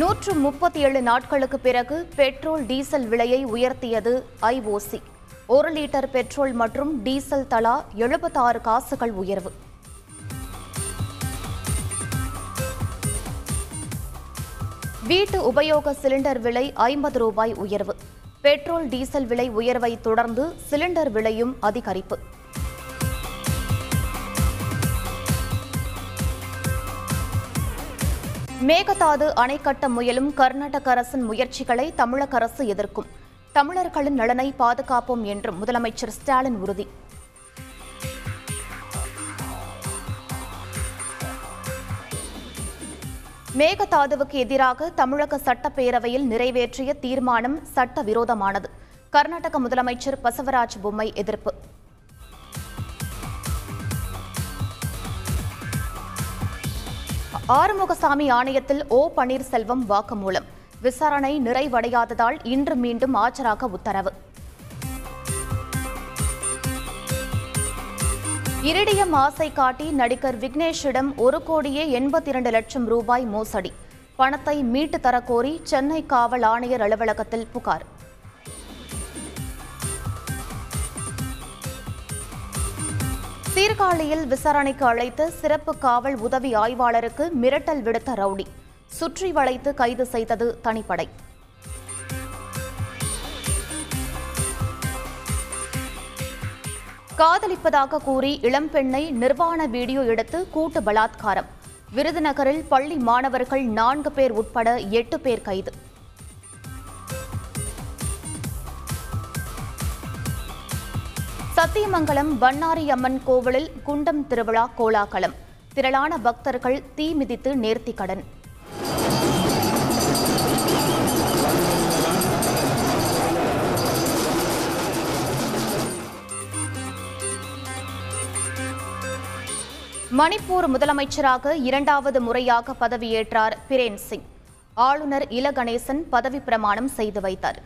நூற்று முப்பத்தி ஏழு நாட்களுக்கு பிறகு பெட்ரோல் டீசல் விலையை உயர்த்தியது ஐஓசி. ஒரு லிட்டர் பெட்ரோல் மற்றும் டீசல் தலா எழுபத்தாறு காசுகள் உயர்வு. வீட்டு உபயோக சிலிண்டர் விலை ஐம்பது ரூபாய் உயர்வு. பெட்ரோல் டீசல் விலை உயர்வை தொடர்ந்து சிலிண்டர் விலையும் அதிகரிப்பு. மேகதாது அணை கட்ட முயலும் கர்நாடக அரசின் முயற்சிகளை தமிழக அரசு எதிர்க்கும். தமிழர்களின் நலனை பாதுகாப்போம் என்றும் முதலமைச்சர் ஸ்டாலின் உறுதி. மேகதாதுவுக்கு எதிராக தமிழக சட்டப்பேரவையில் நிறைவேற்றிய தீர்மானம் சட்டவிரோதமானது. கர்நாடக முதலமைச்சர் பசவராஜ் பொம்மை எதிர்ப்பு. ஆறுமுகசாமி ஆணையத்தில் ஓ பன்னீர்செல்வம் வாக்குமூலம். விசாரணை நிறைவடையாததால் இன்று மீண்டும் ஆஜராக உத்தரவு. இரிடியம் ஆசை காட்டி நடிகர் விக்னேஷிடம் ஒரு கோடியே எண்பத்தி இரண்டு லட்சம் ரூபாய் மோசடி. பணத்தை மீட்டு தரக்கோரி சென்னை காவல் ஆணையர் அலுவலகத்தில் புகார். சீர்காழியில் விசாரணைக்கு அழைத்த சிறப்பு காவல் உதவி ஆய்வாளருக்கு மிரட்டல் விடுத்த ரவுடி. சுற்றி வளைத்து கைது செய்தது தனிப்படை. காதலிப்பதாக கூறி இளம்பெண்ணை நிர்வாண வீடியோ எடுத்து கூட்டு பலாத்காரம். விருதுநகரில் பள்ளி மாணவர்கள் நான்கு பேர் உட்பட எட்டு பேர் கைது. சத்தியமங்கலம் பண்ணாரி அம்மன் கோவிலில் குண்டம் திருவிழா கோலாகலம். திரளான பக்தர்கள் தீ மிதித்து நேர்த்தி கடன். மணிப்பூர் முதலமைச்சராக இரண்டாவது முறையாக பதவியேற்றார் பிரேன் சிங் ஆளுநர் இல கணேசன் பதவி பிரமாணம் செய்து வைத்தார்.